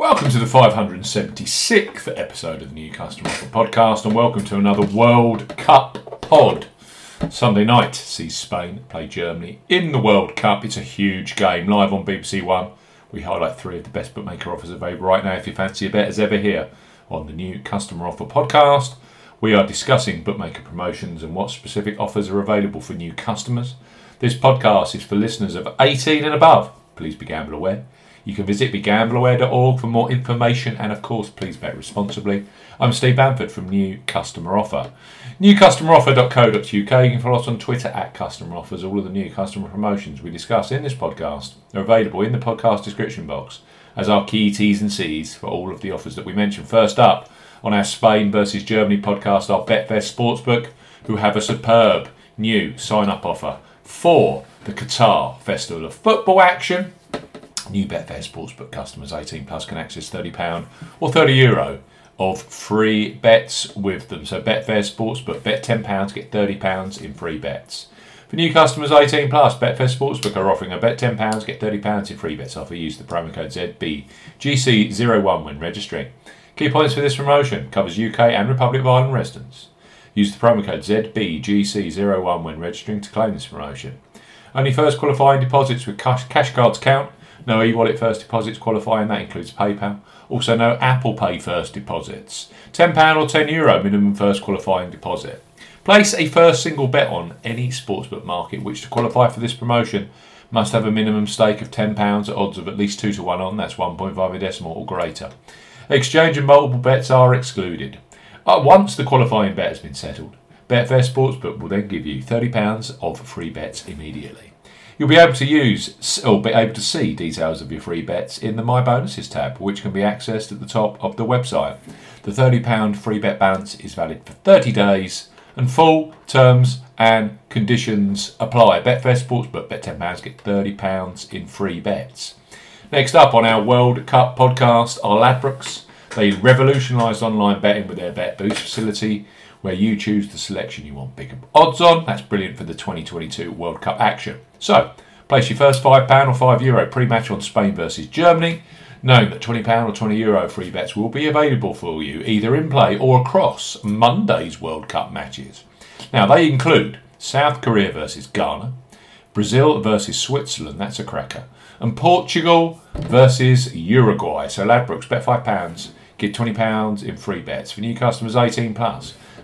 Welcome to the 576th episode of the New Customer Offer Podcast, and welcome to another World Cup pod. Sunday night sees Spain play Germany in the World Cup. It's a huge game, live on BBC One. We highlight three of the best bookmaker offers available right now if you fancy a bet as ever here on the New Customer Offer Podcast. We are discussing bookmaker promotions and what specific offers are available for new customers. This podcast is for listeners of 18 and above. Please be gamble aware. You can visit begambleaware.org for more information and, of course, please bet responsibly. I'm Steve Bamford from New Customer Offer. NewCustomeroffer.co.uk. You can follow us on Twitter at Customer Offers. All of the new customer promotions we discuss in this podcast are available in the podcast description box as our key T's and C's for all of the offers that we mention. First up, on our Spain versus Germany podcast, our Betfair Sportsbook, who have a superb new sign up offer for the Qatar Festival of Football action. New Betfair Sportsbook customers 18 plus can access £30 or €30 Euro of free bets with them. So Betfair Sportsbook, bet £10, get £30 in free bets. For new customers 18 plus, Betfair Sportsbook are offering a bet £10, get £30 in free bets offer. Use the promo code ZBGC01 when registering. Key points for this promotion covers UK and Republic of Ireland residents. Use the promo code ZBGC01 when registering to claim this promotion. Only first qualifying deposits with cash, cash cards count. No e-wallet first deposits qualifying, that includes PayPal. Also no Apple Pay first deposits. £10 or €10 Euro minimum first qualifying deposit. Place a first single bet on any sportsbook market which to qualify for this promotion must have a minimum stake of £10 at odds of at least 2 to 1 on, that's 1.5 a decimal or greater. Exchange and multiple bets are excluded. Once the qualifying bet has been settled, Betfair Sportsbook will then give you £30 of free bets immediately. You'll be able to use or be able to see details of your free bets in the My Bonuses tab, which can be accessed at the top of the website. The £30 free bet balance is valid for 30 days, and full terms and conditions apply. Betfair Sportsbook, bet £10, get £30 in free bets. Next up on our World Cup podcast are Ladbrokes. They revolutionised online betting with their Bet Boost facility, where you choose the selection you want bigger odds on. That's brilliant for the 2022 World Cup action. So, place your first £5 or €5 Euro pre match on Spain versus Germany, knowing that £20 or €20 Euro free bets will be available for you either in play or across Monday's World Cup matches. Now, they include South Korea versus Ghana, Brazil versus Switzerland, that's a cracker, and Portugal versus Uruguay. So, Ladbrokes, bet £5 get £20 in free bets. For new customers 18 plus,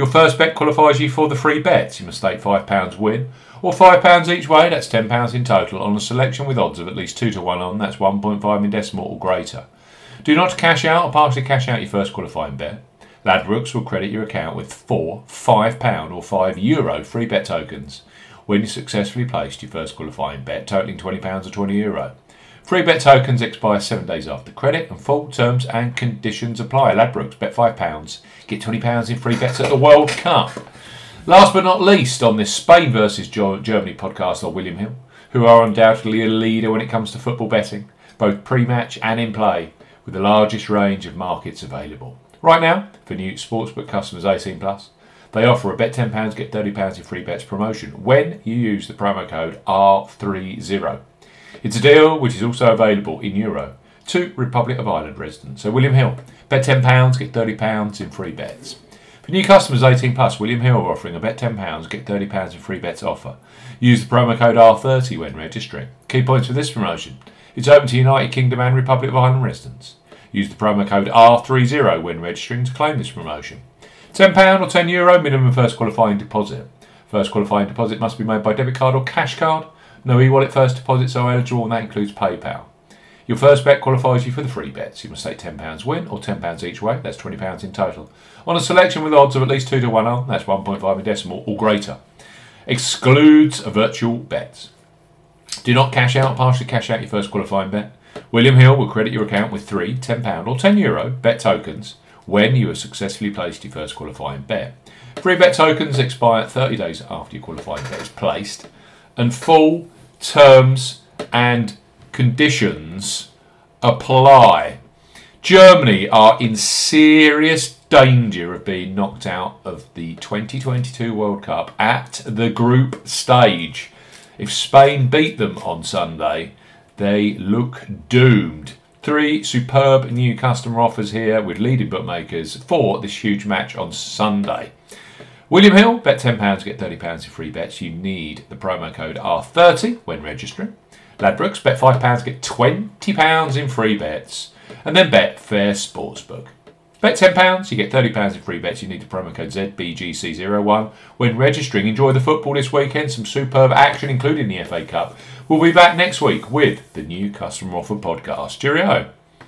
Your first bet qualifies you for the free bets. You must stake £5 win or £5 each way, that's £10 in total, on a selection with odds of at least 2 to 1 on, that's 1.5 in decimal or greater. Do not cash out or partially cash out your first qualifying bet. Ladbrokes will credit your account with four £5 or €5 Euro free bet tokens when you successfully placed your first qualifying bet, totaling £20 or €20 Euro. Free bet tokens expire seven days after credit, and full terms and conditions apply. Ladbrokes, bet £5, get £20 in free bets at the World Cup. Last but not least, on this Spain versus Germany podcast are William Hill, who are undoubtedly a leader when it comes to football betting, both pre match and in play, with the largest range of markets available. Right now, for new sportsbook customers 18 plus, they offer a bet £10, get £30 in free bets promotion when you use the promo code R30. It's a deal which is also available in Euro to Republic of Ireland residents. So William Hill, bet £10, get £30 in free bets. For new customers 18 plus, William Hill are offering a bet £10, get £30 in free bets offer. Use the promo code R30 when registering. Key points for this promotion. It's open to United Kingdom and Republic of Ireland residents. Use the promo code R30 when registering to claim this promotion. £10 or €10 Euro minimum first qualifying deposit. First qualifying deposit must be made by debit card or cash card. No e-wallet first deposits are eligible and that includes PayPal. Your first bet qualifies you for the free bets. You must take £10 win or £10 each way, that's £20 in total. On a selection with odds of at least 2 to 1 on, that's 1.5 in decimal or greater. Excludes virtual bets. Do not cash out, partially cash out your first qualifying bet. William Hill will credit your account with three £10 or €10 Euro bet tokens when you have successfully placed your first qualifying bet. Free bet tokens expire 30 days after your qualifying bet is placed, and full terms and conditions apply. Germany are in serious danger of being knocked out of the 2022 World Cup at the group stage. If Spain beat them on Sunday, they look doomed. Three superb new customer offers here with leading bookmakers for this huge match on Sunday. William Hill, bet £10, to get £30 in free bets. You need the promo code R30 when registering. Ladbrokes, bet £5, to get £20 in free bets. And then Betfair Sportsbook. Bet £10, you get £30 in free bets. You need the promo code ZBGC01 when registering. Enjoy the football this weekend, some superb action, including the FA Cup. We'll be back next week with the new Customer Offer podcast. Cheerio.